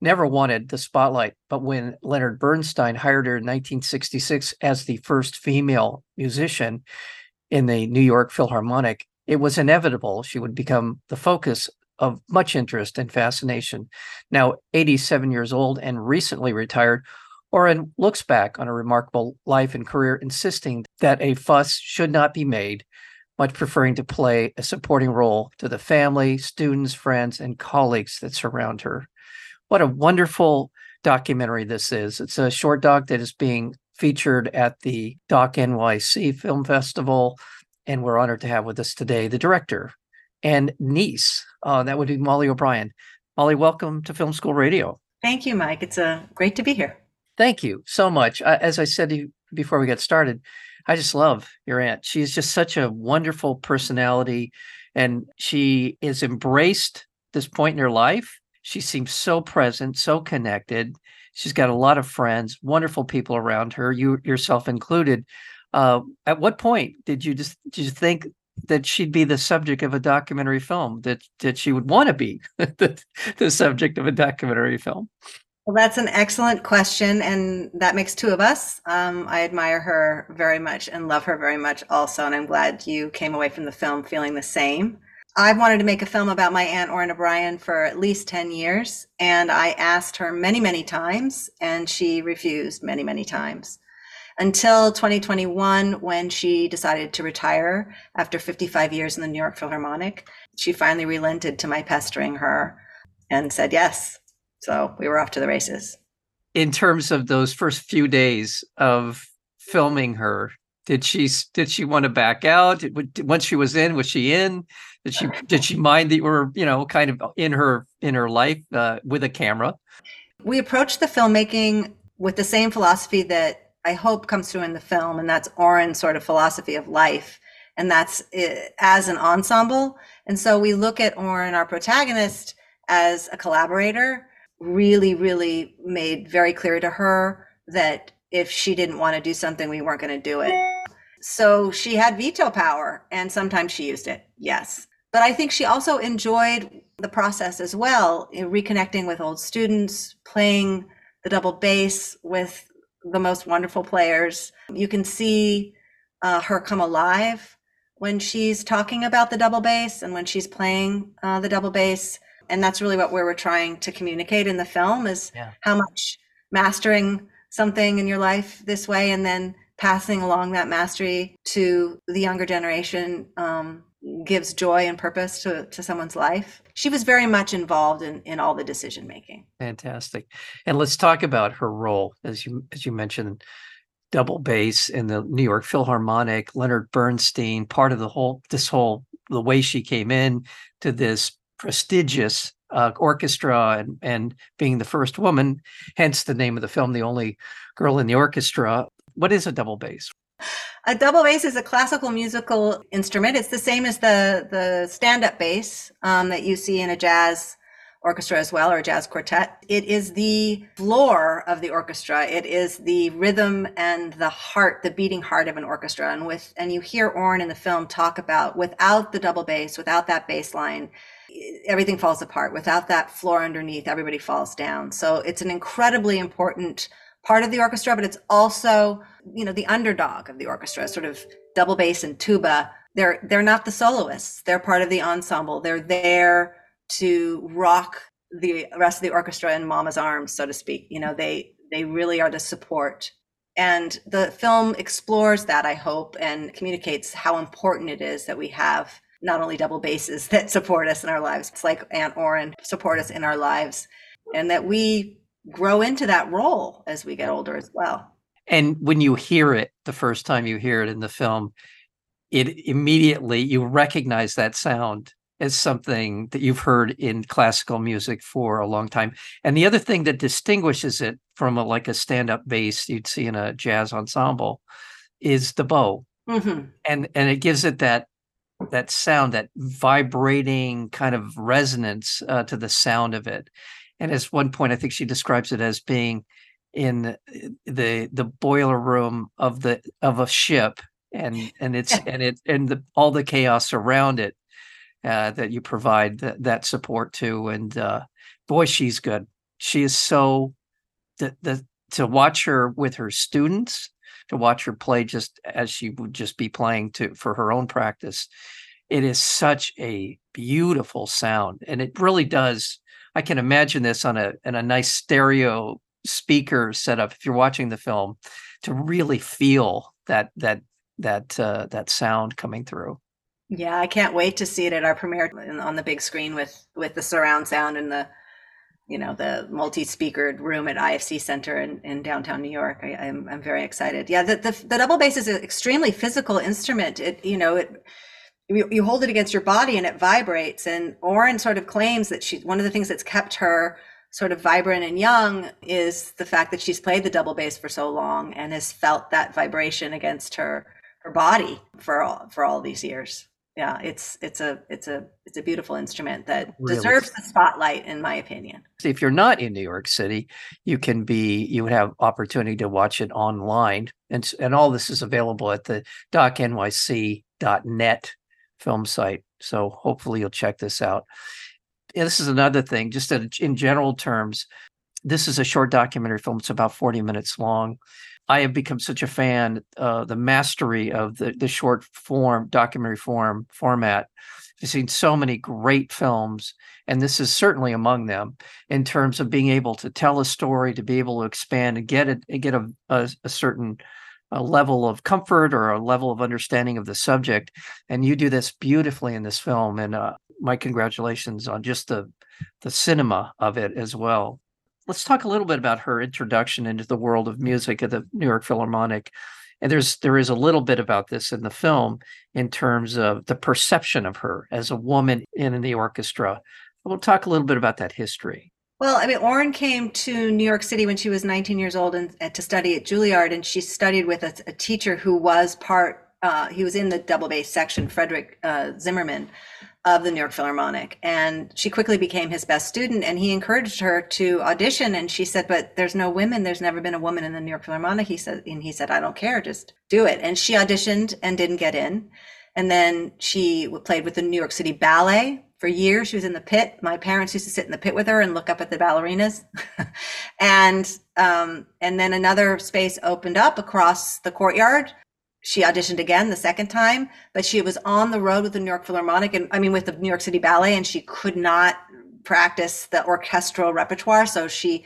never wanted the spotlight. But when Leonard Bernstein hired her in 1966 as the first female musician in the New York Philharmonic, it was inevitable she would become the focus of much interest and fascination. Now, 87 years old and recently retired, Orin looks back on a remarkable life and career, insisting that a fuss should not be made, much preferring to play a supporting role to the family, students, friends, and colleagues that surround her what a wonderful documentary this is. It's a short doc that is being featured at the Doc NYC Film Festival, and we're honored to have with us today the director and niece. Uh, that would be Molly O'Brien. Molly, welcome to Film School Radio. Thank you, Mike. It's uh, great to be here. Thank you so much. As I said before we got started, I just love your aunt. She's just such a wonderful personality, and she has embraced this point in her life she seems so present, so connected. She's got a lot of friends, wonderful people around her, you yourself included. Uh, at what point did you just did you think that she'd be the subject of a documentary film? That that she would want to be the, the subject of a documentary film? Well, that's an excellent question, and that makes two of us. Um, I admire her very much and love her very much, also, and I'm glad you came away from the film feeling the same. I've wanted to make a film about my aunt Orin O'Brien for at least 10 years. And I asked her many, many times, and she refused many, many times until 2021 when she decided to retire after 55 years in the New York Philharmonic. She finally relented to my pestering her and said yes. So we were off to the races. In terms of those first few days of filming her, did she did she want to back out? Once she was in, was she in? Did she did she mind that you were you know kind of in her in her life uh, with a camera? We approached the filmmaking with the same philosophy that I hope comes through in the film, and that's Orin's sort of philosophy of life, and that's it, eh, as an ensemble. And so we look at Orin, our protagonist, as a collaborator. Really, really made very clear to her that if she didn't want to do something, we weren't going to do it. So she had veto power, and sometimes she used it. Yes. But I think she also enjoyed the process as well, reconnecting with old students, playing the double bass with the most wonderful players. You can see uh, her come alive when she's talking about the double bass and when she's playing uh, the double bass. And that's really what we were trying to communicate in the film is yeah. how much mastering something in your life this way and then passing along that mastery to the younger generation um, gives joy and purpose to, to someone's life. She was very much involved in, in all the decision making. Fantastic. And let's talk about her role, as you as you mentioned, double bass in the New York Philharmonic, Leonard Bernstein, part of the whole this whole the way she came in to this prestigious uh, orchestra and, and being the first woman, hence the name of the film, the only girl in the orchestra. What is a double bass? A double bass is a classical musical instrument. It's the same as the the stand up bass um, that you see in a jazz orchestra as well or a jazz quartet. It is the floor of the orchestra. It is the rhythm and the heart, the beating heart of an orchestra. And with and you hear Orin in the film talk about without the double bass, without that bass line, everything falls apart. Without that floor underneath, everybody falls down. So it's an incredibly important part of the orchestra, but it's also, you know, the underdog of the orchestra, sort of double bass and tuba. They're they're not the soloists. They're part of the ensemble. They're there to rock the rest of the orchestra in mama's arms, so to speak. You know, they they really are the support. And the film explores that, I hope, and communicates how important it is that we have not only double basses that support us in our lives, it's like Aunt Orin support us in our lives, and that we grow into that role as we get older as well. And when you hear it the first time you hear it in the film, it immediately you recognize that sound as something that you've heard in classical music for a long time. And the other thing that distinguishes it from a, like a stand-up bass you'd see in a jazz ensemble is the bow. hmm and and it gives it that that sound, that vibrating kind of resonance uh, to the sound of it. And at one point, I think she describes it as being in uh, the the boiler room of the of a ship, and and it's and it and the all the chaos around it uh, that you provide that, that support to. And uh, boy, she's good. She is so the the to watch her with her students to watch her play just as she would just be playing to for her own practice. It is such a beautiful sound, and it really does. I can imagine this on a in a nice stereo speaker setup if you're watching the film to really feel that that that uh, that sound coming through. Yeah, I can't wait to see it at our premiere on the big screen with with the surround sound and the you know the multi-speakered room at IFC Center in, in downtown New York. I, am I'm, I'm very excited. Yeah, the, the, the double bass is an extremely physical instrument. It you know it you, you hold it against your body and it vibrates. And Orin sort of claims that she one of the things that's kept her sort of vibrant and young is the fact that she's played the double bass for so long and has felt that vibration against her her body for all for all these years. Yeah it's it's a it's a it's a beautiful instrument that really? deserves the spotlight in my opinion. If you're not in new york city you can be you would have opportunity to watch it online. And and all this is available at the docnyc.net film site. So hopefully you'll check this out this is another thing just in general terms this is a short documentary film it's about 40 minutes long I have become such a fan, uh, the mastery of the, the short form, documentary form format. I've seen so many great films, and this is certainly among them in terms of being able to tell a story, to be able to expand and get it, get a, a, a certain a level of comfort or a level of understanding of the subject. And you do this beautifully in this film. And uh, my congratulations on just the the cinema of it as well let's talk a little bit about her introduction into the world of music at the New York Philharmonic. And there's there is a little bit about this in the film in terms of the perception of her as a woman in the orchestra. We'll talk a little bit about that history. Well, I mean, Orin came to New York City when she was 19 years old and, and to study at Juilliard, and she studied with a, a teacher who was part. Uh, he was in the double bass section, Frederick uh, Zimmermann, of the New York Philharmonic. And she quickly became his best student and he encouraged her to audition. And she said, But there's no women. There's never been a woman in the New York Philharmonic. He said, and he said, I don't care, just do it. And she auditioned and didn't get in. And then she played with the New York City Ballet for years. She was in the pit. My parents used to sit in the pit with her and look up at the ballerinas. and um, and then another space opened up across the courtyard she auditioned again the second time, but she was on the road with the New York Philharmonic and I mean with the New York City Ballet, and she could not practice the orchestral repertoire. So she,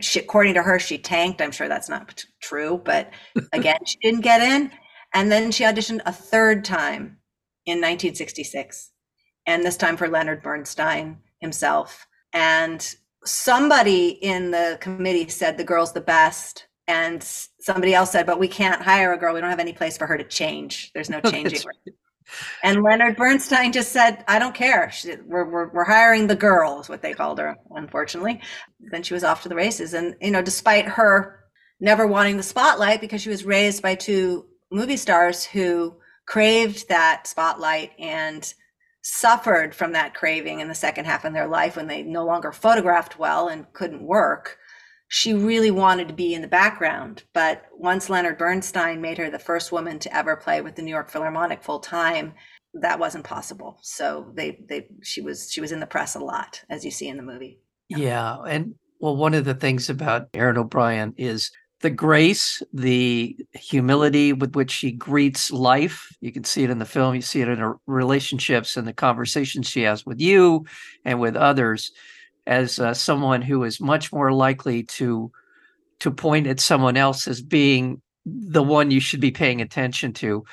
she according to her, she tanked. I'm sure that's not true, but again, she didn't get in. And then she auditioned a third time in 1966, and this time for Leonard Bernstein himself. And somebody in the committee said the girl's the best and somebody else said, but we can't hire a girl. We don't have any place for her to change. There's no changing. and Leonard Bernstein just said, I don't care. She, we're, we're, we're hiring the girl, is what they called her, unfortunately. Then she was off to the races. And, you know, despite her never wanting the spotlight because she was raised by two movie stars who craved that spotlight and suffered from that craving in the second half of their life when they no longer photographed well and couldn't work she really wanted to be in the background. But once Leonard Bernstein made her the first woman to ever play with the New York Philharmonic full time, that wasn't possible. So they they she was she was in the press a lot, as you see in the movie. Yeah, yeah and well, one of the things about Orin O'Brien is the grace, the humility with which she greets life. You can see it in the film. You see it in her relationships and the conversations she has with you and with others as uh, someone who is much more likely to to point at someone else as being the one you should be paying attention to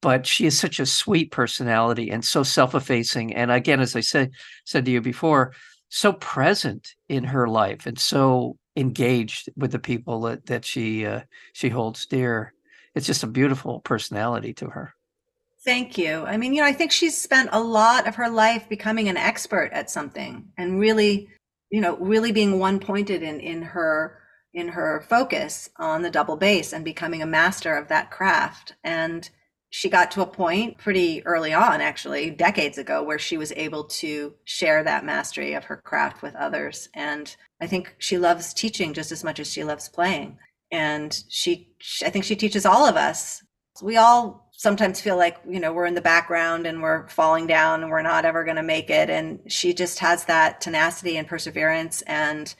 but she is such a sweet personality and so self-effacing and again as i said said to you before so present in her life and so engaged with the people that, that she uh, she holds dear it's just a beautiful personality to her Thank you. I mean, you know, I think she's spent a lot of her life becoming an expert at something and really you know, really being one pointed in in her in her focus on the double bass and becoming a master of that craft. And she got to a point pretty early on, actually, decades ago, where she was able to share that mastery of her craft with others. And I think she loves teaching just as much as she loves playing. And she, I think she teaches all of us. We all sometimes feel like, you know, we're in the background and we're falling down and we're not ever going to make it. And she just has that tenacity and perseverance and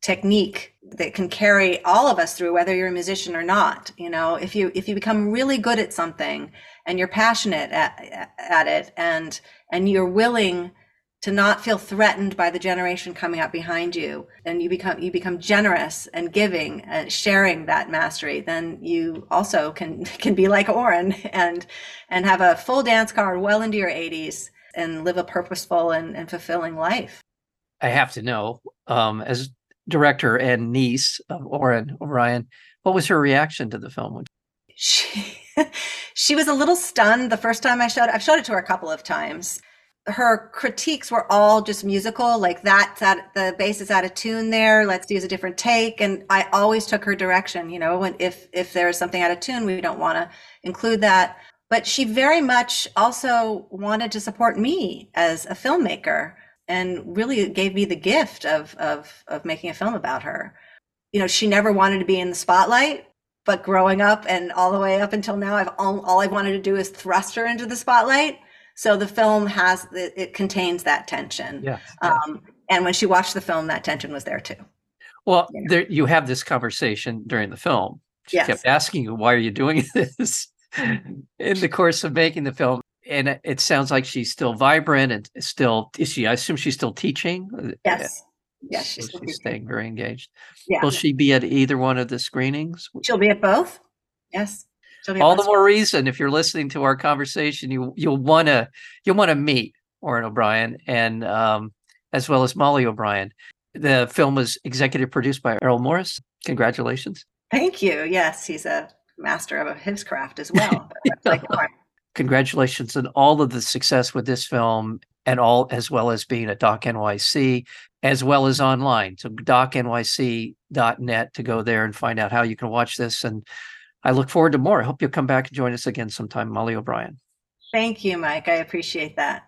technique that can carry all of us through whether you're a musician or not you know? If you if you become really good at something and you're passionate at, at it and and you're willing to not feel threatened by the generation coming up behind you and you become you become generous and giving and sharing that mastery then you also can can be like Orin and and have a full dance card well into your 80s and live a purposeful and, and fulfilling life. I have to know, um, as director and niece of Orin O'Brien, what was her reaction to the film? She she was a little stunned the first time I showed. I've showed it to her a couple of times. Her critiques were all just musical, like that's at the bass is out of tune there. Let's use a different take. And I always took her direction. You know, when if if there is something out of tune, we don't want to include that. But she very much also wanted to support me as a filmmaker and really it gave me the gift of of of making a film about her. You know, she never wanted to be in the spotlight, but growing up and all the way up until now, I've all, all I wanted to do is thrust her into the spotlight. So the film has it, it contains that tension. Yeah. Um, and when she watched the film, that tension was there too. Well, yeah. there you have this conversation during the film. She yes. kept asking you, "Why are you doing this?" in the course of making the film and it sounds like she's still vibrant and still is she i assume she's still teaching? Yes. Yes she's, so she's staying very engaged. Yeah. will she be at either one of the screenings? She'll be at both. Yes. All the more reason if you're listening to our conversation you you'll want to you'll want to meet Orin O'Brien and um, as well as Molly O'Brien. The film was executive produced by Errol Morris. Congratulations. Thank you. Yes he's a master of his craft as well like congratulations on all of the success with this film and all as well as being at Doc NYC as well as online. So docnyc.net to go there and find out how you can watch this. And I look forward to more. I hope you'll come back and join us again sometime, Molly O'Brien. Thank you, Mike. I appreciate that.